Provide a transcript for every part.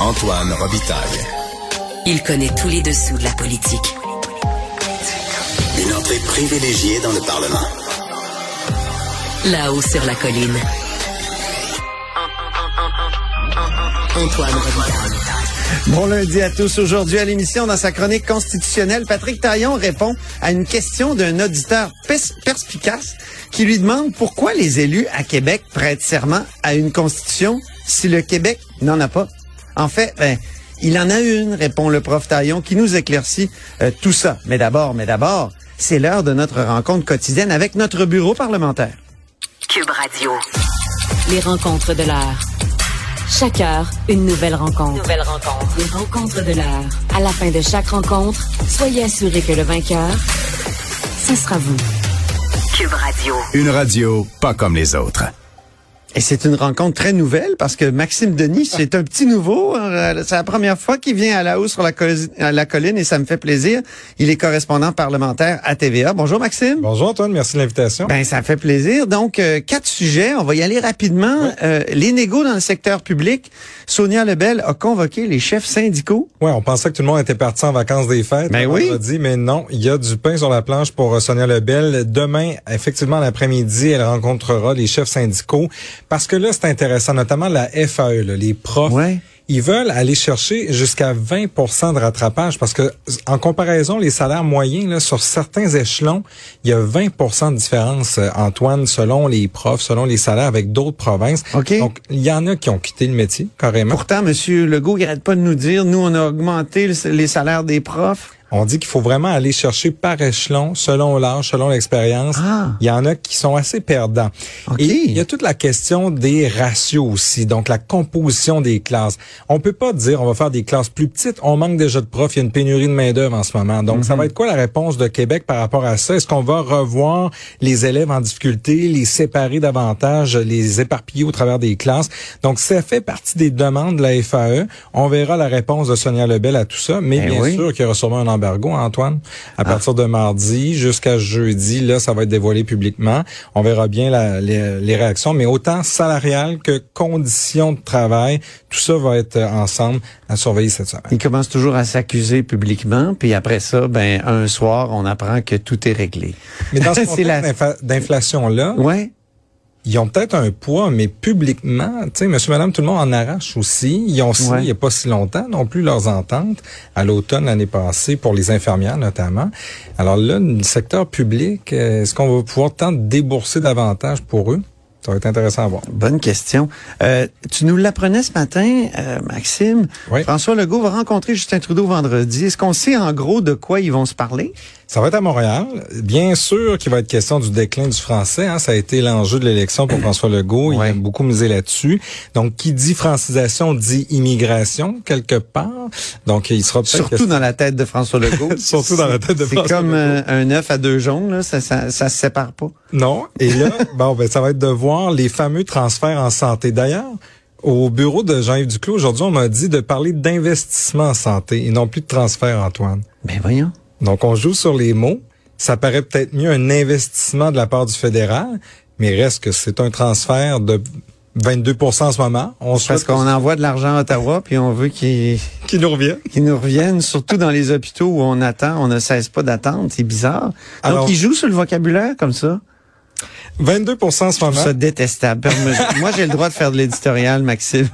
Antoine Robitaille. Il connaît tous les dessous de la politique. Une entrée privilégiée dans le Parlement. Là-haut sur la colline. Antoine Robitaille. Bon lundi à tous. Aujourd'hui à l'émission, dans sa chronique constitutionnelle, Patrick Taillon répond à une question d'un auditeur pers- perspicace qui lui demande pourquoi les élus à Québec prêtent serment à une constitution si le Québec n'en a pas. En fait, ben, il en a une, répond le prof Taillon, qui nous éclaircit euh, tout ça. Mais d'abord, mais d'abord, c'est l'heure de notre rencontre quotidienne avec notre bureau parlementaire. Cube Radio. Les rencontres de l'heure. Chaque heure, une nouvelle rencontre. Nouvelle rencontre. Les rencontres de l'heure. À la fin de chaque rencontre, soyez assurés que le vainqueur, ce sera vous. Cube Radio. Une radio pas comme les autres. Et c'est une rencontre très nouvelle parce que Maxime Denis, c'est un petit nouveau. Euh, C'est la première fois qu'il vient à la hausse sur la, colli- à la colline et ça me fait plaisir. Il est correspondant parlementaire à TVA. Bonjour Maxime. Bonjour Antoine, merci de l'invitation. Ben ça fait plaisir. Donc euh, quatre sujets, on va y aller rapidement. Euh, les négos dans le secteur public. Sonia Lebel a convoqué les chefs syndicaux. Ouais, on pensait que tout le monde était parti en vacances des fêtes. Ben oui. Dit, mais non, il y a du pain sur la planche pour Sonia Lebel. Demain, effectivement, l'après-midi, elle rencontrera les chefs syndicaux parce que là, c'est intéressant, notamment la FAE, là, les profs. Ouais. Ils veulent aller chercher jusqu'à 20% de rattrapage parce que en comparaison, les salaires moyens là, sur certains échelons, il y a 20% de différence, euh, Antoine, selon les profs, selon les salaires avec d'autres provinces. OK. Donc, il y en a qui ont quitté le métier, carrément. Pourtant, Monsieur Legault, il arrête pas de nous dire, nous on a augmenté le- les salaires des profs. On dit qu'il faut vraiment aller chercher par échelon, selon l'âge, selon l'expérience. Ah. Il y en a qui sont assez perdants. Et il y a toute la question des ratios aussi, donc la composition des classes. On peut pas dire on va faire des classes plus petites. On manque déjà de profs. Il y a une pénurie de main d'œuvre en ce moment. Donc Mhm. ça va être quoi la réponse de Québec par rapport à ça? Est-ce qu'on va revoir les élèves en difficulté, les séparer davantage, les éparpiller au travers des classes? Donc ça fait partie des demandes de la FAE. On verra la réponse de Sonia Lebel à tout ça, mais Ben bien oui. sûr qu'il y aura sûrement un embargo, Antoine. À partir de mardi jusqu'à jeudi, là, ça va être dévoilé publiquement. On verra bien la- les, les réactions, mais autant salariales que conditions de travail, tout ça va être euh, ensemble à surveiller cette semaine. Il commence toujours à s'accuser publiquement, puis après ça, ben un soir, on apprend que tout est réglé. Mais dans ce la- contexte d'infa- d'inflation-là, Ouais. Ils ont peut-être un poids, mais publiquement, tu sais, monsieur, madame, tout le monde en arrache aussi. Ils ont signé Ouais. il n'y a pas si longtemps non plus leurs ententes à l'automne l'année passée pour les infirmières notamment. Alors là, le secteur public, euh, est-ce qu'on va pouvoir tant débourser davantage pour eux? Ça va être intéressant à voir. Bonne question. Euh, tu nous l'apprenais ce matin, euh, Maxime. Oui. François Legault va rencontrer Justin Trudeau vendredi. Est-ce qu'on sait en gros de quoi ils vont se parler? Ça va être à Montréal. Bien sûr qu'il va être question du déclin du français. hein. Ça a été l'enjeu de l'élection pour François Legault. Il Ouais. a beaucoup misé là-dessus. Donc, qui dit francisation dit immigration, quelque part. Donc, il sera Surtout dans la tête de François Legault. Surtout dans la tête de C'est François comme Legault. euh, un œuf à deux jaunes, là. Ça, ça, ça se sépare pas. Non. Et là, bon, ben, ça va être de voir les fameux transferts en santé. D'ailleurs, au bureau de Jean-Yves Duclos, aujourd'hui, on m'a dit de parler d'investissement en santé et non plus de transfert, Antoine. Ben voyons. Donc, on joue sur les mots. Ça paraît peut-être mieux un investissement de la part du fédéral, mais reste que c'est un transfert de 22% en ce moment. On Parce qu'on envoie de l'argent à Ottawa, puis on veut qu'ils qu'il nous revienne. qu'ils nous reviennent, surtout dans les hôpitaux où on attend, on ne cesse pas d'attendre. C'est bizarre. Donc, Alors- ils jouent sur le vocabulaire comme ça? 22 en ce Je moment. ça détestable. Moi, j'ai le droit de faire de l'éditorial, Maxime.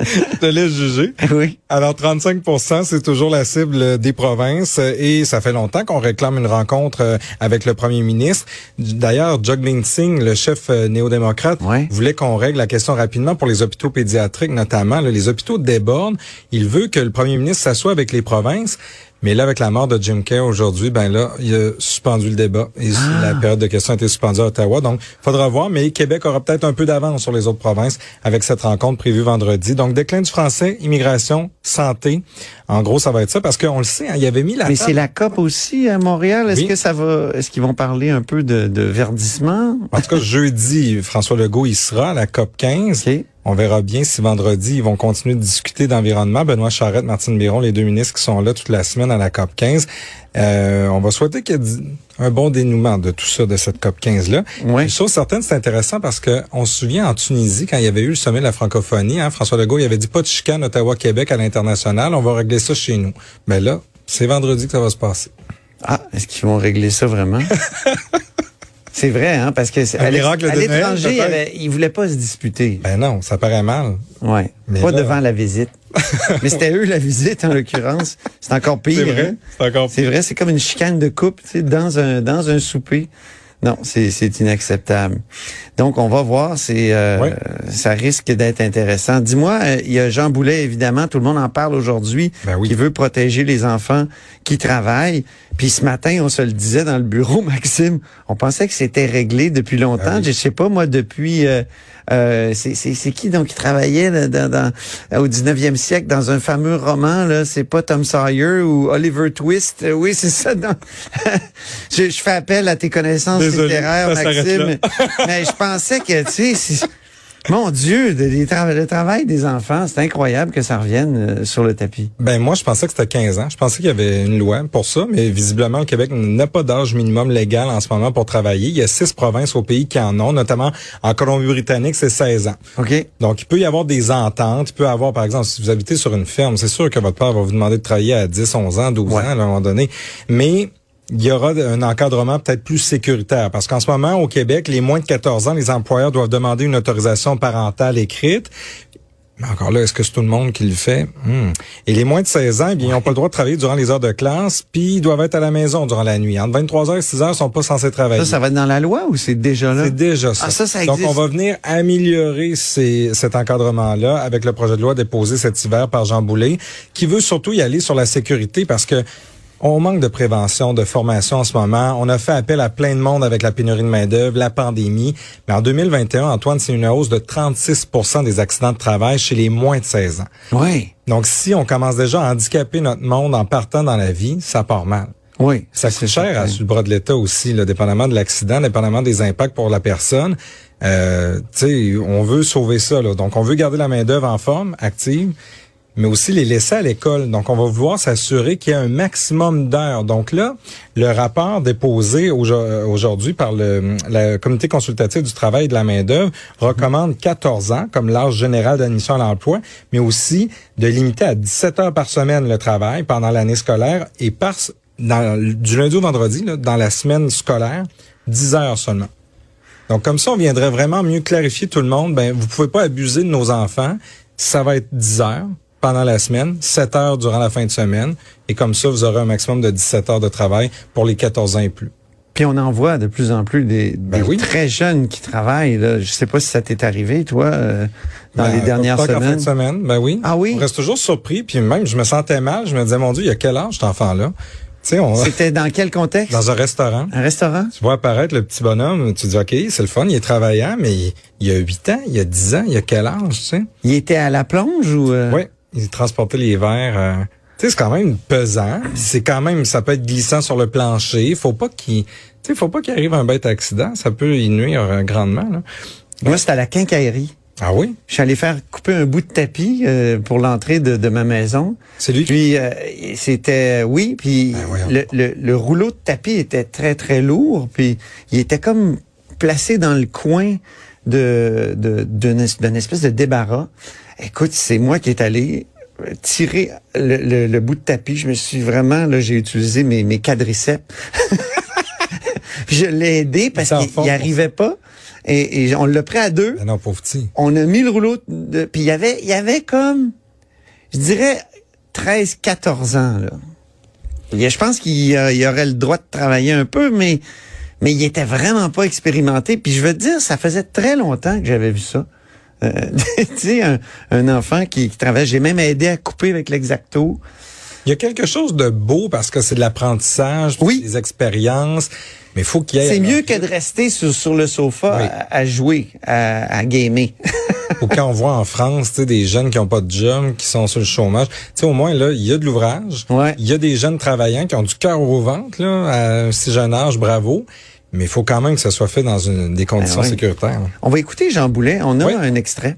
Je te laisse juger. oui. Alors 35 c'est toujours la cible des provinces et ça fait longtemps qu'on réclame une rencontre euh, avec le premier ministre. D'ailleurs, Juggling Singh, le chef euh, néo-démocrate, voulait qu'on règle la question rapidement pour les hôpitaux pédiatriques notamment. Là, les hôpitaux débordent. Il veut que le premier ministre s'assoie avec les provinces. Mais là, avec la mort de Jim Kerr aujourd'hui, ben là, il a suspendu le débat. Et la période de questions a été suspendue à Ottawa. Donc, faudra voir. Mais Québec aura peut-être un peu d'avance sur les autres provinces avec cette rencontre prévue vendredi. Donc, déclin du français, immigration, santé. En gros, ça va être ça parce qu'on le sait, hein, il y avait mis la Mais c'est la COP aussi à Montréal. Est-ce Oui. que ça va, est-ce qu'ils vont parler un peu de, de verdissement? En tout cas, jeudi, François Legault, il sera à la COP 15. OK. On verra bien si vendredi, ils vont continuer de discuter d'environnement. Benoît Charette, Martine Biron, les deux ministres qui sont là toute la semaine à la COP 15. Euh, on va souhaiter qu'il y ait un bon dénouement de tout ça, de cette COP 15-là. Ouais. Une chose certaine, c'est intéressant parce que on se souvient en Tunisie, quand il y avait eu le sommet de la francophonie, hein, François Legault, il avait dit pas de chicane Ottawa-Québec à l'international, on va régler ça chez nous. Mais là, c'est vendredi que ça va se passer. Ah, est-ce qu'ils vont régler ça vraiment? c'est vrai, hein, parce que à l'étranger, il, y peut-être. avait- il voulait pas se disputer. Ben non, ça paraît mal. Ouais. Mais pas là- devant la visite. Mais c'était eux la visite en l'occurrence. C'est encore pire. C'est vrai, hein? c'est encore C'est vrai, c'est comme une chicane de coupe, tu sais, dans un dans un souper. Non, c'est inacceptable. Donc on va voir, c'est euh, ça risque d'être intéressant. Dis-moi, euh, il y a Jean Boulet évidemment, tout le monde en parle aujourd'hui, Ben oui. qui veut protéger les enfants qui travaillent. Puis ce matin, on se le disait dans le bureau, Maxime, on pensait que c'était réglé depuis longtemps. Ben oui. Je sais pas moi depuis euh, euh, c'est qui donc qui travaillait là, dans, dans- au 19e siècle dans un fameux roman là, c'est pas Tom Sawyer ou Oliver Twist? Euh, Oui, c'est ça. je, je fais appel à tes connaissances Désolé, littéraires, Maxime. mais je pensais que tu sais, mon Dieu, tra- le travail des enfants, c'est incroyable que ça revienne euh, sur le tapis. Ben moi, je pensais que c'était 15 ans. Je pensais qu'il y avait une loi pour ça, mais visiblement, le Québec n'a pas d'âge minimum légal en ce moment pour travailler. Il y a six provinces au pays qui en ont, notamment en Colombie-Britannique, c'est 16 ans. OK? Donc, il peut y avoir des ententes. Il peut y avoir, par exemple, si vous habitez sur une ferme, c'est sûr que votre père va vous demander de travailler à 10, 11 ans, 12 Ouais. ans à un moment donné. Mais il y aura un encadrement peut-être plus sécuritaire. Parce qu'en ce moment, au Québec, les moins de 14 ans, les employeurs doivent demander une autorisation parentale écrite. Mais encore là, est-ce que c'est tout le monde qui le fait? Hmm. Et les moins de 16 ans, eh bien, ils n'ont pas le droit de travailler durant les heures de classe, puis ils doivent être à la maison durant la nuit. Entre 23 heures et 6 heures, ils sont pas censés travailler. Ça, ça va être dans la loi ou c'est déjà là? C'est déjà ça. Ah, ça, ça Donc, on va venir améliorer ces, cet encadrement-là avec le projet de loi déposé cet hiver par Jean Boulet, qui veut surtout y aller sur la sécurité parce que on manque de prévention, de formation en ce moment. On a fait appel à plein de monde avec la pénurie de main-d'œuvre, la pandémie. Mais en 2021, Antoine, c'est une hausse de 36% des accidents de travail chez les moins de 16 ans. Oui. Donc, si on commence déjà à handicaper notre monde en partant dans la vie, ça part mal. Oui. Ça coûte cher certain. à, sur le bras de l'État aussi, là, dépendamment de l'accident, dépendamment des impacts pour la personne. Euh, tu sais, on veut sauver ça. Là. Donc, on veut garder la main-d'œuvre en forme, active, mais aussi les laisser à l'école. Donc, on va vouloir s'assurer qu'il y a un maximum d'heures. Donc là, le rapport déposé euh, aujourd'hui par le, le Comité consultatif du travail et de la main-d'œuvre recommande 14 ans comme l'âge général d'admission à l'emploi, mais aussi de limiter à 17 heures par semaine le travail pendant l'année scolaire et par du lundi au vendredi, là, dans la semaine scolaire, 10 heures seulement. Donc, comme ça, on viendrait vraiment mieux clarifier tout le monde. Ben, vous pouvez pas abuser de nos enfants. Ça va être 10 heures pendant la semaine, 7 heures durant la fin de semaine. Et comme ça, vous aurez un maximum de 17 heures de travail pour les 14 ans et plus. Puis on en voit de plus en plus des, des Ben oui. très jeunes qui travaillent. Là. Je sais pas si ça t'est arrivé, toi, euh, dans Ben, les dernières pas qu'en fin semaines. de semaine, ben oui. Ah oui? On reste toujours surpris. Puis même, je me sentais mal. Je me disais, mon Dieu, il y a quel âge cet enfant-là? Tu sais, on, C'était dans quel contexte? dans un restaurant. Un restaurant? Tu vois apparaître le petit bonhomme, tu dis, OK, c'est le fun, il est travaillant, mais il, il y a 8 ans, il y a 10 ans, il y a quel âge, tu sais? Il était à la plonge ou... euh? Oui, il transportait les verres. euh, tu sais, c'est quand même pesant. C'est quand même, ça peut être glissant sur le plancher. Faut pas qu'il, tu sais, faut pas qu'il arrive un bête accident. Ça peut y nuire euh, grandement. Là. Moi, c'était à la quincaillerie. Ah oui, Je suis allé faire couper un bout de tapis euh, pour l'entrée de, de ma maison. c'est lui. qui- Puis euh, c'était oui, puis Ben le, le rouleau de tapis était très très lourd, puis il était comme placé dans le coin de de- d'une es- d'une espèce de débarras. Écoute, c'est moi qui est allé euh, tirer le, le- le bout de tapis. Je me suis vraiment là, j'ai utilisé mes mes quadriceps. Je l'ai aidé parce qu'il pour arrivait pas. Et, et on l'a pris à deux Ben non, pauvre petit. on a mis le rouleau de puis il y avait il y avait comme je dirais 13 14 ans là. Y je pense qu'il euh, il aurait le droit de travailler un peu mais mais il était vraiment pas expérimenté puis je veux te dire ça faisait très longtemps que j'avais vu ça. Euh, tu sais un, un enfant qui, qui travaille, j'ai même aidé à couper avec l'exacto. Il y a quelque chose de beau parce que c'est de l'apprentissage, Oui. des expériences, mais faut qu'il y ait... C'est mieux que de rester sur, sur le sofa Oui. à, à jouer, à, à gamer. Ou quand on voit en France, tu sais, des jeunes qui ont pas de job, qui sont sur le chômage, tu sais, au moins là, il y a de l'ouvrage. Ouais. Il y a des jeunes travaillants qui ont du cœur au ventre là, à un si jeune âge, bravo. Mais il faut quand même que ça soit fait dans une, des conditions Ben sécuritaires. là. On va écouter Jean Boulet, on a Oui. un extrait.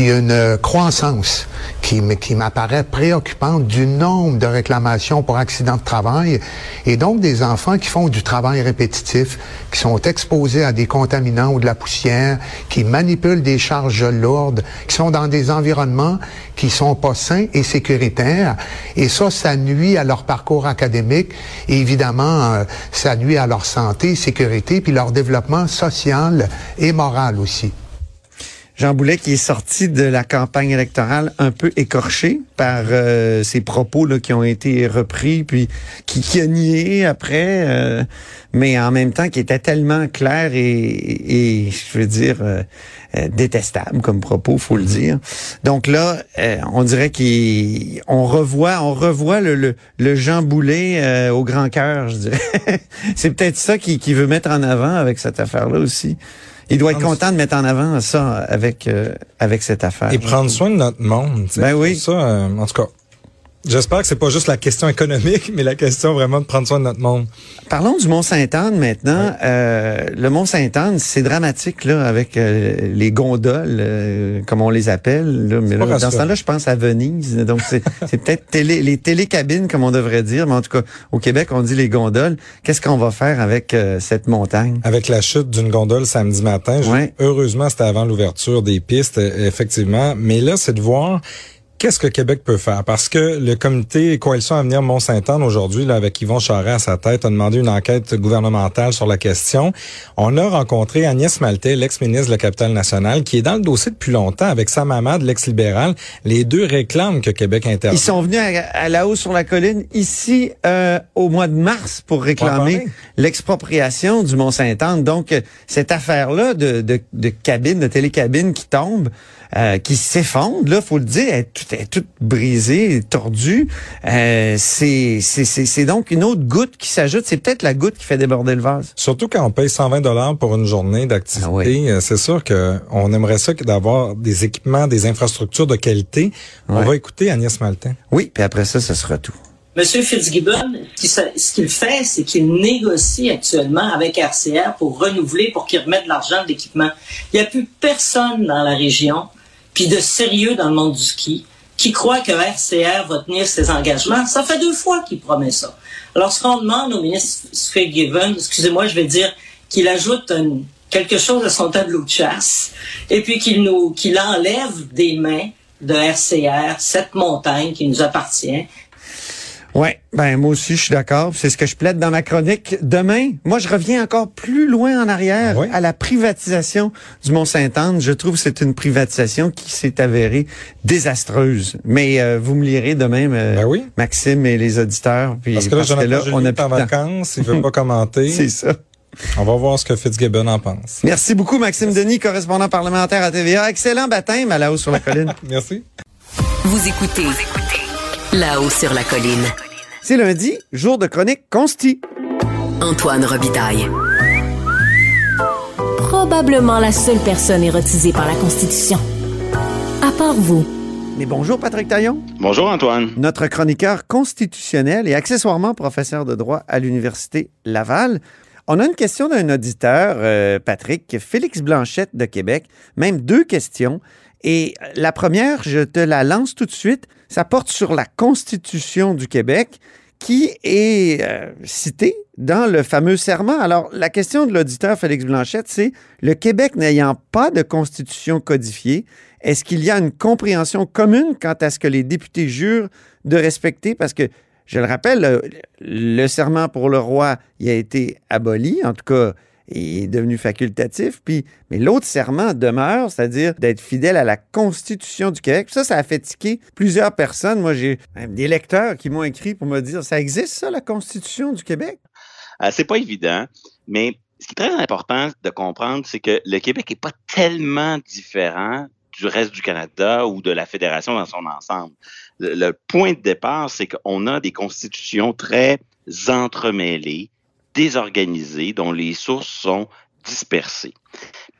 Il y a une croissance qui, m- qui m'apparaît préoccupante du nombre de réclamations pour accidents de travail et donc des enfants qui font du travail répétitif, qui sont exposés à des contaminants ou de la poussière, qui manipulent des charges lourdes, qui sont dans des environnements qui sont pas sains et sécuritaires. Et ça, ça nuit à leur parcours académique et évidemment, euh, ça nuit à leur santé, sécurité, puis leur développement social et moral aussi. Jean Boulet qui est sorti de la campagne électorale un peu écorché par euh, ses propos là, qui ont été repris, puis qui, qui a nié après, euh, mais en même temps qui était tellement clair et, je veux dire euh, euh, détestable comme propos, faut le dire. Donc là, euh, on dirait qu'on revoit, on revoit le, le, le Jean Boulet au grand cœur, je dirais. C'est peut-être ça qu'il qui veut mettre en avant avec cette affaire-là aussi. Il doit être content de mettre en avant ça avec euh, avec cette affaire. Et prendre soin de notre monde. Ben oui. Ça, euh, en tout cas, j'espère que c'est pas juste la question économique, mais la question vraiment de prendre soin de notre monde. Parlons du Mont-Sainte-Anne maintenant. Euh, le Mont-Sainte-Anne, c'est dramatique là avec euh, les gondoles, euh, comme on les appelle. Là. Mais là, dans ce temps-là, je pense à Venise. Donc c'est peut-être télé, les télécabines comme on devrait dire, mais en tout cas au Québec on dit les gondoles. Qu'est-ce qu'on va faire avec euh, cette montagne? Avec la chute d'une gondole samedi matin, Ouais. heureusement, c'était avant l'ouverture des pistes, euh, effectivement. Mais là, c'est de voir qu'est-ce que Québec peut faire? Parce que le comité Coalition Avenir Mont-Saint-Anne, aujourd'hui, là, avec Yvon Charest à sa tête, a demandé une enquête gouvernementale sur la question. On a rencontré Agnès Maltais, l'ex-ministre de la Capitale nationale, qui est dans le dossier depuis longtemps avec Sam Hamad, l'ex-libéral. Les deux réclament que Québec Ils intervienne. sont venus à, à la haut sur la colline ici euh, au mois de mars pour réclamer l'expropriation du Mont-Saint-Anne. Donc euh, cette affaire-là de, de, de cabine, de télécabine qui tombe, euh, qui s'effondre, là, faut le dire, elle est toute, elle est toute brisée, tordue. Euh, c'est c'est- c'est c'est donc une autre goutte qui s'ajoute. C'est peut-être la goutte qui fait déborder le vase. Surtout quand on paye 120 dollars pour une journée d'activité, Ah oui. euh, c'est sûr que on aimerait ça que d'avoir des équipements, des infrastructures de qualité. On Ouais. va écouter Agnès Maltin. Oui, puis après ça, ce sera tout. Monsieur Fitzgibbon, ce qu'il sa- ce qu'il fait, c'est qu'il négocie actuellement avec RCR pour renouveler, pour qu'il remette de l'argent de l'équipement. Il n'y a plus personne dans la région, puis de sérieux dans le monde du ski, qui croit que RCR va tenir ses engagements. Ça fait deux fois qu'il promet ça. Alors, ce qu'on demande au ministre Fitzgibbon, excusez-moi, je vais dire qu'il ajoute quelque chose à son tableau de chasse, et puis qu'il nous, qu'il enlève des mains de RCR cette montagne qui nous appartient, Ouais, ben moi aussi je suis d'accord. C'est ce que je plaide dans ma chronique. Demain, moi je reviens encore plus loin en arrière Ah oui? à la privatisation du Mont-Saint-Anne. Je trouve que c'est une privatisation qui s'est avérée désastreuse. Mais euh, vous me lirez demain, euh, Ben oui. Maxime et les auditeurs. Puis, Parce que là, Jonathan Julien on a est en vacances, il veut pas commenter. C'est ça. On va voir ce que Fitzgibbon en pense. Merci beaucoup Maxime Denis, correspondant parlementaire à TVA. Excellent baptême à la hausse sur la colline. Merci. Vous écoutez là-haut sur la colline. c'est lundi, jour de chronique consti. Antoine Robitaille. Probablement la seule personne érotisée par la Constitution. À part vous. Mais bonjour Patrick Taillon. Bonjour Antoine. notre chroniqueur constitutionnel et accessoirement professeur de droit à l'Université Laval. On a une question d'un auditeur, euh, Patrick, Félix Blanchette de Québec, même deux questions. Et la première, je te la lance tout de suite, ça porte sur la Constitution du Québec qui est euh, citée dans le fameux serment. Alors, la question de l'auditeur Félix Blanchette, c'est le Québec n'ayant pas de constitution codifiée, est-ce qu'il y a une compréhension commune quant à ce que les députés jurent de respecter? Parce que, je le rappelle, le, serment pour le roi, il a été aboli, en tout cas, est devenu facultatif. Puis, mais l'autre serment demeure, c'est-à-dire d'être fidèle à la Constitution du Québec. Ça, ça a fait tiquer plusieurs personnes. Moi, j'ai même des lecteurs qui m'ont écrit pour me dire, ça existe ça, la Constitution du Québec? Euh, c'est pas évident, mais ce qui est très important de comprendre, c'est que le Québec n'est pas tellement différent du reste du Canada ou de la fédération dans son ensemble. Le, le point de départ, c'est qu'on a des constitutions très entremêlées, désorganisées, dont les sources sont dispersées.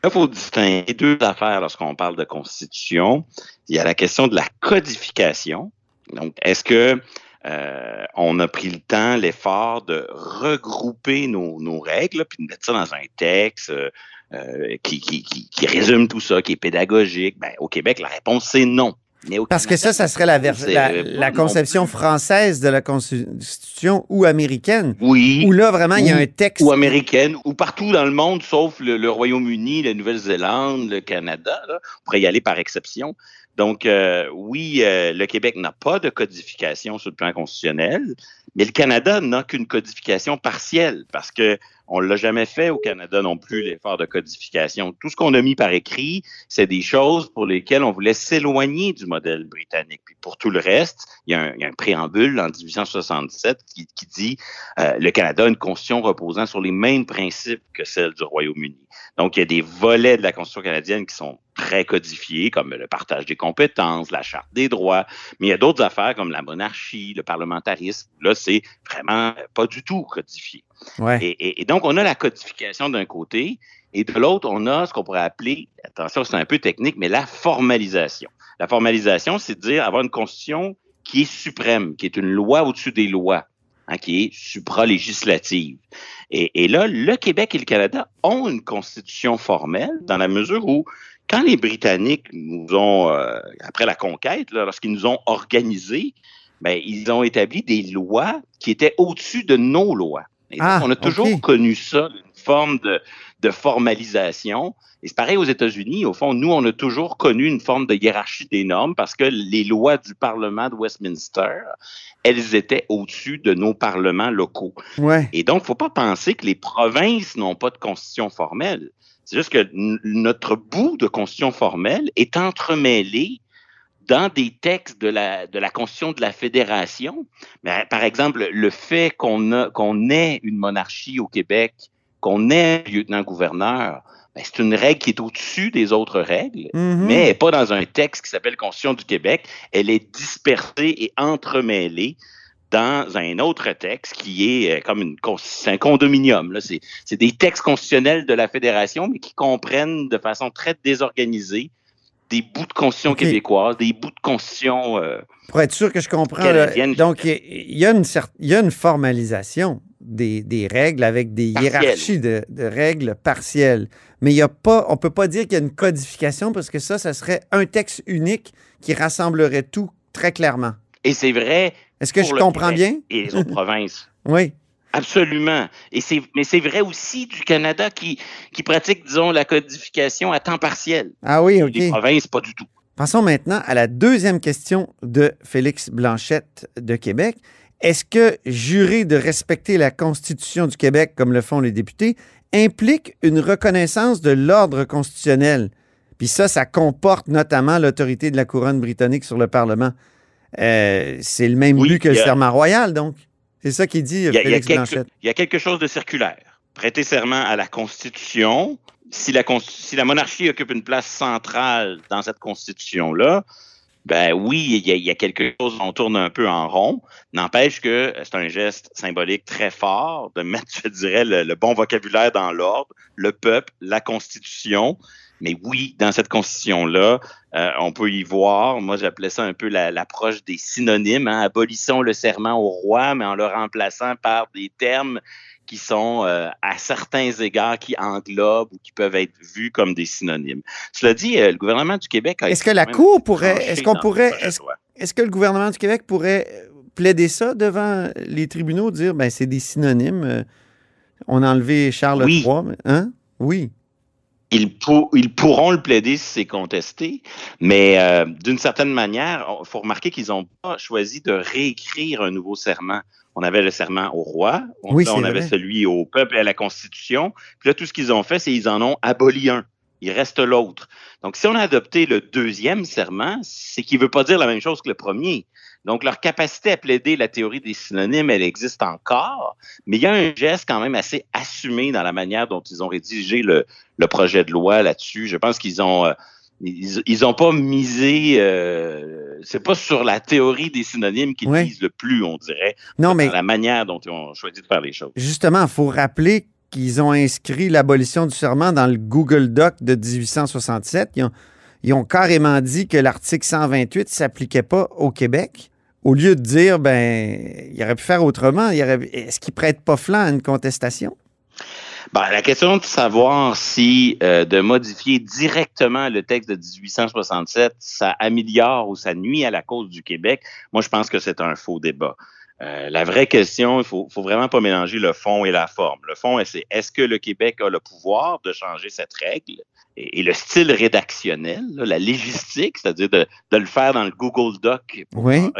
Il faut distinguer deux affaires lorsqu'on parle de constitution. Il y a la question de la codification. Donc, est-ce que euh, on a pris le temps, l'effort de regrouper nos, nos règles, puis de mettre ça dans un texte, euh, qui, qui, qui, qui résume tout ça, qui est pédagogique? Ben, au Québec, la réponse, c'est non. Parce que ça, ça serait la, la, la conception française de la Constitution ou américaine. Oui. Où là, vraiment, il y a un texte. Ou américaine, ou partout dans le monde, sauf le, le Royaume-Uni, la Nouvelle-Zélande, le Canada. Là. On pourrait y aller par exception. Donc, euh, oui, euh, le Québec n'a pas de codification sur le plan constitutionnel, mais le Canada n'a qu'une codification partielle parce que on l'a jamais fait au Canada non plus, l'effort de codification. Tout ce qu'on a mis par écrit, c'est des choses pour lesquelles on voulait s'éloigner du modèle britannique. Puis pour tout le reste, il y a un, y a un préambule en 1867 qui, qui dit euh, le Canada a une constitution reposant sur les mêmes principes que celle du Royaume-Uni. Donc, il y a des volets de la Constitution canadienne qui sont très codifiés, comme le partage des compétences, la charte des droits, mais il y a d'autres affaires comme la monarchie, le parlementarisme. Là, c'est vraiment pas du tout codifié. Ouais. Et, et, et, donc, on a la codification d'un côté, et de l'autre, on a ce qu'on pourrait appeler, attention, c'est un peu technique, mais la formalisation. La formalisation, c'est de dire avoir une constitution qui est suprême, qui est une loi au-dessus des lois, hein, qui est supralégislative. Et, et là, le Québec et le Canada ont une constitution formelle dans la mesure où quand les Britanniques nous ont, euh, après la conquête, lorsqu'ils nous ont organisés, ben, ils ont établi des lois qui étaient au-dessus de nos lois. Et donc, Ah, on a toujours connu ça, une forme de, de formalisation. Et c'est pareil aux États-Unis. Au fond, nous, on a toujours connu une forme de hiérarchie des normes parce que les lois du Parlement de Westminster, elles étaient au-dessus de nos parlements locaux. Ouais. Et donc, faut pas penser que les provinces n'ont pas de constitution formelle. C'est juste que notre bout de constitution formelle est entremêlé dans des textes de la, de la Constitution de la Fédération. Mais, par exemple, le fait qu'on a- qu'on ait une monarchie au Québec, qu'on un lieutenant-gouverneur, ben, c'est une règle qui est au-dessus des autres règles, Mhm. mais elle n'est pas dans un texte qui s'appelle Constitution du Québec. Elle est dispersée et entremêlée dans un autre texte qui est euh, comme une un condominium. là. C'est des textes constitutionnels de la Fédération, mais qui comprennent de façon très désorganisée des bouts de constitution Ok. québécoise, des bouts de constitution. euh, Pour être sûr que je comprends, là, donc il il y, a une cer- il y a une formalisation des, des règles avec des hiérarchies de, de règles partielles. Mais il y a pas, on ne peut pas dire qu'il y a une codification parce que ça, ça serait un texte unique qui rassemblerait tout très clairement. et c'est vrai. Est-ce que je comprends bien? Et les autres provinces. Oui. Absolument. Et mais c'est vrai aussi du Canada qui, qui pratique, disons, la codification à temps partiel. Ah oui, OK. Les provinces, pas du tout. Passons maintenant à la deuxième question de Félix Blanchette de Québec. Est-ce que jurer de respecter la Constitution du Québec, comme le font les députés, implique une reconnaissance de l'ordre constitutionnel? Puis ça, ça comporte notamment l'autorité de la couronne britannique sur le Parlement. Euh, c'est le même Oui, but que le serment royal, donc. C'est ça qu'il dit, Il y, a, il y a Félix quelque, il y a quelque chose de circulaire. Prêter serment à la Constitution. Si la, Consti- si la monarchie occupe une place centrale dans cette Constitution-là, ben oui, il y, a, quelque chose, on tourne un peu en rond. N'empêche que c'est un geste symbolique très fort de mettre, je dirais, le bon vocabulaire dans l'ordre, le peuple, la Constitution. Mais oui, dans cette Constitution-là, euh, on peut y voir, moi j'appelais ça un peu la- l'approche des synonymes, hein, abolissons le serment au roi, mais en le remplaçant par des termes qui sont euh, à certains égards qui englobent ou qui peuvent être vus comme des synonymes. Cela dit, euh, le gouvernement du Québec a Est-ce que la Cour pourrait. Est-ce qu'on pourrait. Est-ce que le gouvernement du Québec pourrait plaider ça devant les tribunaux, dire ben c'est des synonymes. on a enlevé Charles Oui. III. Hein? Oui. Ils, pour- ils pourront le plaider si c'est contesté, mais euh, d'une certaine manière, il faut remarquer qu'ils n'ont pas choisi de réécrire un nouveau serment. On avait le serment au roi, on, Oui, là, on c'est avait vrai. celui au peuple et à la Constitution. Puis là, tout ce qu'ils ont fait, c'est qu'ils en ont aboli un. Il reste l'autre. Donc, si on a adopté le deuxième serment, c'est qu'il ne veut pas dire la même chose que le premier. Donc, leur capacité à plaider la théorie des synonymes, elle existe encore, mais il y a un geste quand même assez assumé dans la manière dont ils ont rédigé le, le projet de loi là-dessus. Je pense qu'ils ont euh, ils, ils ont pas misé euh, c'est pas sur la théorie des synonymes qu'ils Ouais. misent le plus, on dirait, Non, mais la manière dont ils ont choisi de faire les choses. justement, il faut rappeler qu'ils ont inscrit l'abolition du serment dans le Google Doc de 1867. Ils ont, ils ont carrément dit que l'article 128 ne s'appliquait pas au Québec. Au lieu de dire, ben, il aurait pu faire autrement, est-ce qu'ils prêtent pas flanc à une contestation? Ben, la question de savoir si euh, de modifier directement le texte de 1867, ça améliore ou ça nuit à la cause du Québec, moi je pense que c'est un faux débat. Euh, la vraie question, il faut, faut vraiment pas mélanger le fond et la forme. Le fond, c'est est-ce que le Québec a le pouvoir de changer cette règle et, le style rédactionnel, la légistique, c'est-à-dire de, le faire dans le Google Doc pour oui.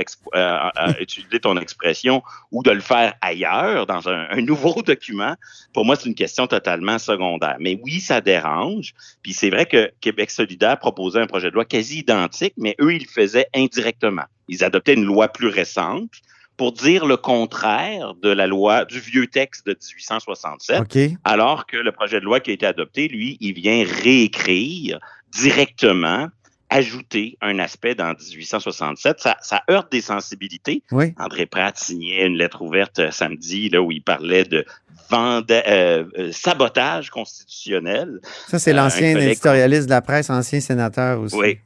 utiliser ton expression, ou de le faire ailleurs, dans un, un nouveau document, pour moi, c'est une question totalement secondaire. Mais oui, ça dérange. Puis c'est vrai que Québec solidaire proposait un projet de loi quasi identique, mais eux, ils le faisaient indirectement. Ils adoptaient une loi plus récente pour dire le contraire de la loi, du vieux texte de 1867, alors que le projet de loi qui a été adopté, lui, il vient réécrire directement ajouter un aspect dans 1867. Ça, ça heurte des sensibilités. André Pratt signait une lettre ouverte euh, samedi là, où il parlait de euh, euh, sabotage constitutionnel. Ça, c'est l'ancien éditorialiste de la presse, ancien sénateur aussi. Oui.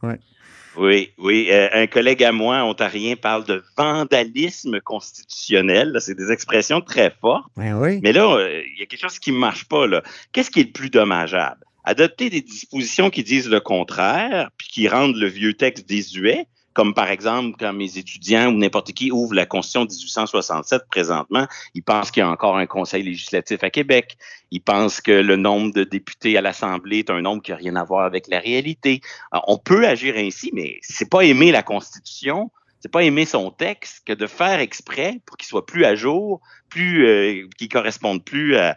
Oui, oui. Euh, un collègue à moi, ontarien, parle de vandalisme constitutionnel. C'est des expressions très fortes. Ben oui. Mais là, euh, il y a quelque chose qui ne marche pas. Là. Qu'est-ce qui est le plus dommageable? Adopter des dispositions qui disent le contraire, puis qui rendent le vieux texte désuet, comme par exemple quand mes étudiants ou n'importe qui ouvre la Constitution de 1867 présentement, ils pensent qu'il y a encore un conseil législatif à Québec. Ils pensent que le nombre de députés à l'Assemblée est un nombre qui n'a rien à voir avec la réalité. on peut agir ainsi, mais c'est pas aimer la Constitution, c'est pas aimer son texte que de faire exprès pour qu'il soit plus à jour, plus euh, qu'il corresponde plus à,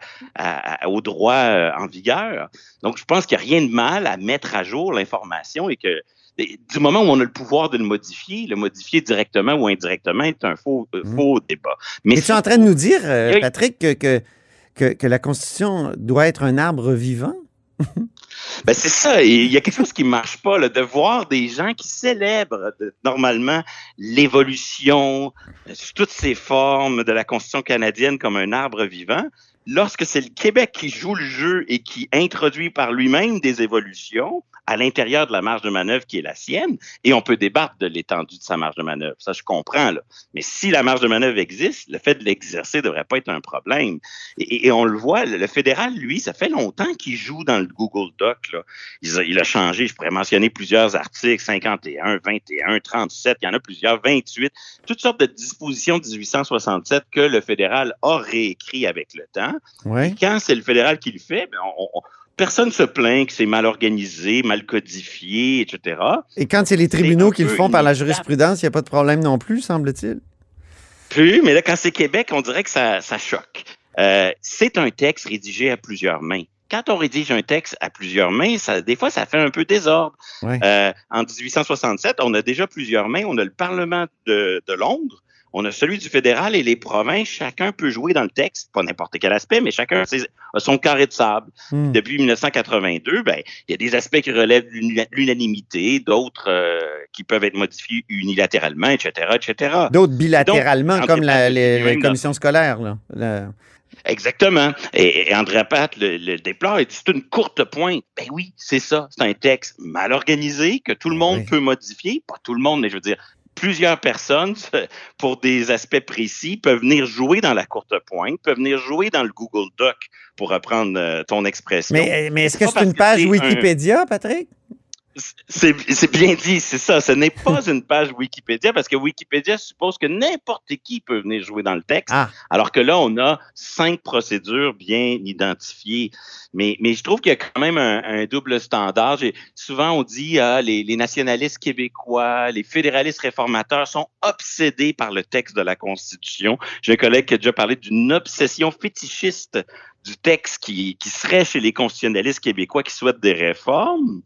aux droits euh, en vigueur. Donc, je pense qu'il n'y a rien de mal à mettre à jour l'information et que du moment où on a le pouvoir de le modifier, le modifier directement ou indirectement est un faux, euh, mmh. débat. Mais tu es en train de nous dire, euh, Patrick, que, que, la Constitution doit être un arbre vivant? ben c'est ça. Il y a quelque chose qui ne marche pas, là, de voir des gens qui célèbrent normalement l'évolution, euh, sous toutes ces formes de la Constitution canadienne comme un arbre vivant, lorsque c'est le Québec qui joue le jeu et qui introduit par lui-même des évolutions, à l'intérieur de la marge de manœuvre qui est la sienne, et on peut débattre de l'étendue de sa marge de manœuvre. Ça, je comprends. Là. Mais si la marge de manœuvre existe, le fait de l'exercer ne devrait pas être un problème. Et, on le voit, le, fédéral, lui, ça fait longtemps qu'il joue dans le Google Doc. Là. Il, a, il, a, changé, je pourrais mentionner plusieurs articles, 51, 21, 37, il y en a plusieurs, 28, toutes sortes de dispositions de 1867 que le fédéral a réécrit avec le temps. Ouais. quand c'est le fédéral qui le fait, ben on, personne se plaint que c'est mal organisé, mal codifié, etc. Et quand c'est les tribunaux qui le font par la jurisprudence, il n'y a pas de problème non plus, semble-t-il? Plus, mais là, quand c'est Québec, on dirait que ça, choque. Euh, c'est un texte rédigé à plusieurs mains. Quand on rédige un texte à plusieurs mains, ça, des fois, ça fait un peu désordre. Euh, en 1867, on a déjà plusieurs mains. On a le Parlement de Londres, on a celui du fédéral et les provinces, chacun peut jouer dans le texte, pas n'importe quel aspect, mais chacun a son carré de sable. Hmm. Depuis 1982, ben, il y a des aspects qui relèvent de l'unanimité, d'autres euh, qui peuvent être modifiés unilatéralement, etc., etc. D'autres bilatéralement, comme la, les, commissions scolaires. Là. Exactement. Et, André Pat le, déplore c'est une courte pointe. Ben oui, c'est ça. C'est un texte mal organisé que tout le monde peut modifier. Pas tout le monde, mais je veux dire, plusieurs personnes, pour des aspects précis, peuvent venir jouer dans la courte pointe, peuvent venir jouer dans le Google Doc, pour reprendre euh, ton expression. Mais, mais est-ce que c'est une page Wikipédia, Patrick? C'est bien dit, c'est ça. Ce n'est pas une page Wikipédia parce que Wikipédia suppose que n'importe qui peut venir jouer dans le texte. Ah. Alors que là, on a cinq procédures bien identifiées. Mais, mais je trouve qu'il y a quand même un, double standard. Souvent, on dit ah, les, les nationalistes québécois, les fédéralistes réformateurs sont obsédés par le texte de la Constitution. J'ai un collègue qui a déjà parlé d'une obsession fétichiste du texte qui, serait chez les constitutionnalistes québécois qui souhaitent des réformes.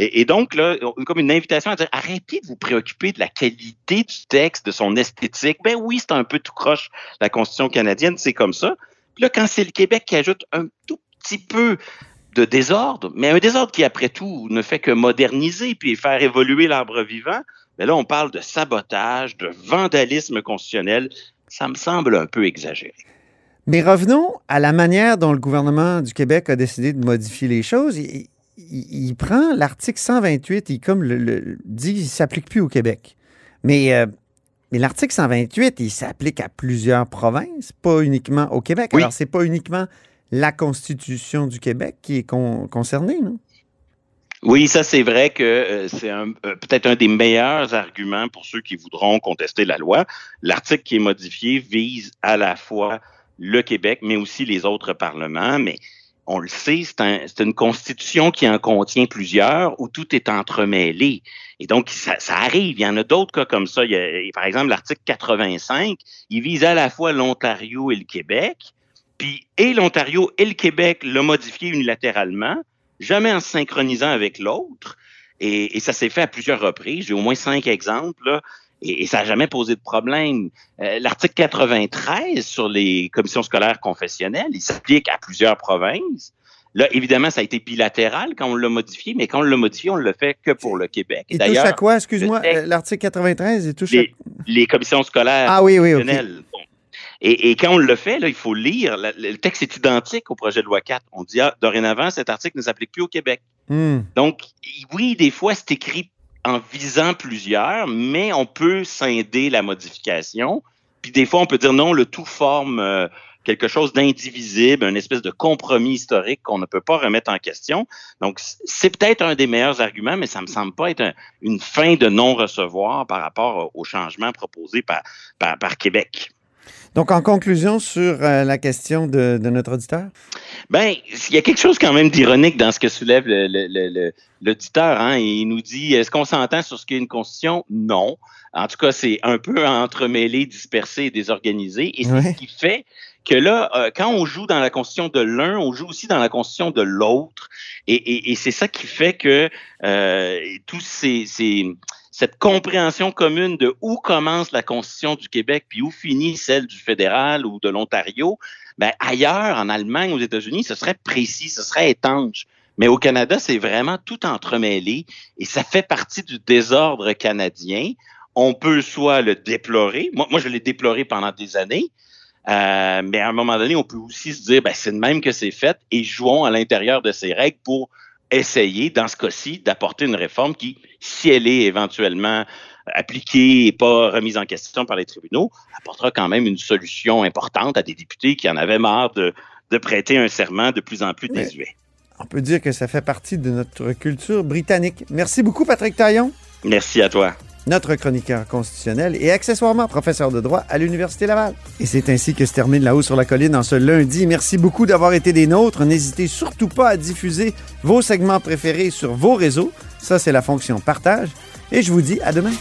Et, donc, là, comme une invitation à dire arrêtez de vous préoccuper de la qualité du texte, de son esthétique. Ben oui, c'est un peu tout croche, la Constitution canadienne, c'est comme ça. Puis là, quand c'est le Québec qui ajoute un tout petit peu de désordre, mais un désordre qui, après tout, ne fait que moderniser puis faire évoluer l'arbre vivant, mais ben là, on parle de sabotage, de vandalisme constitutionnel. Ça me semble un peu exagéré. Mais revenons à la manière dont le gouvernement du Québec a décidé de modifier les choses il, prend l'article 128, il comme le, dit, il ne s'applique plus au Québec. Mais, euh, mais l'article 128, il s'applique à plusieurs provinces, pas uniquement au Québec. Alors, c'est pas uniquement la Constitution du Québec qui est concernée, non? Oui, ça c'est vrai que euh, c'est euh, peut-être un des meilleurs arguments pour ceux qui voudront contester la loi. L'article qui est modifié vise à la fois le Québec, mais aussi les autres parlements. Mais on le sait, c'est une constitution qui en contient plusieurs où tout est entremêlé. Et donc, ça, arrive. Il y en a d'autres cas comme ça. Il y a, par exemple, l'article 85, il vise à la fois l'Ontario et le Québec. Puis, et l'Ontario et le Québec l'ont modifié unilatéralement jamais en synchronisant avec l'autre. Et, ça s'est fait à plusieurs reprises. J'ai au moins cinq exemples. Et, ça n'a jamais posé de problème. Euh, l'article 93 sur les commissions scolaires confessionnelles, il s'applique à plusieurs provinces. Là, évidemment, ça a été bilatéral quand on l'a modifié, mais quand on l'a modifié, on ne le fait que pour le Québec. Il touche à quoi, excuse-moi, euh, l'article 93, il touche les, les commissions scolaires ah, oui, oui, et, quand on le fait, là, il faut lire. Le, texte est identique au projet de loi 4. On dit, ah, dorénavant, cet article ne s'applique plus au Québec. Hmm. Donc, oui, des fois, c'est écrit en visant plusieurs, mais on peut scinder la modification. Puis des fois, on peut dire non, le tout forme euh, quelque chose d'indivisible, une espèce de compromis historique qu'on ne peut pas remettre en question. Donc, c'est peut-être un des meilleurs arguments, mais ça me semble pas être une fin de non-recevoir par rapport au changement proposé par, par Québec. Donc, en conclusion sur euh, la question de, notre auditeur? Ben, il y a quelque chose quand même d'ironique dans ce que soulève l'auditeur. Hein? Il nous dit, est-ce qu'on s'entend sur ce qu'est une constitution? Non. En tout cas, c'est un peu entremêlé, dispersé et désorganisé. Et c'est ce qui fait que là, euh, quand on joue dans la constitution de l'un, on joue aussi dans la constitution de l'autre. Et, c'est ça qui fait que euh, tous ces cette compréhension commune de où commence la Constitution du Québec puis où finit celle du fédéral ou de l'Ontario, ben ailleurs, en Allemagne, aux États-Unis, ce serait précis, ce serait étanche. Mais au Canada, c'est vraiment tout entremêlé et ça fait partie du désordre canadien. On peut soit le déplorer, moi, je l'ai déploré pendant des années, euh, mais à un moment donné, on peut aussi se dire, ben, c'est de même que c'est fait et jouons à l'intérieur de ces règles pour essayer, dans ce cas-ci, d'apporter une réforme qui, si elle est éventuellement appliquée et pas remise en question par les tribunaux, apportera quand même une solution importante à des députés qui en avaient marre de, prêter un serment de plus en plus désuet. On peut dire que ça fait partie de notre culture britannique. Merci beaucoup, Patrick Taillon. Merci à toi notre chroniqueur constitutionnel et accessoirement professeur de droit à l'Université Laval. Et c'est ainsi que se termine La Haut sur la Colline en ce lundi. Merci beaucoup d'avoir été des nôtres. N'hésitez surtout pas à diffuser vos segments préférés sur vos réseaux. Ça, c'est la fonction partage. Et je vous dis à demain.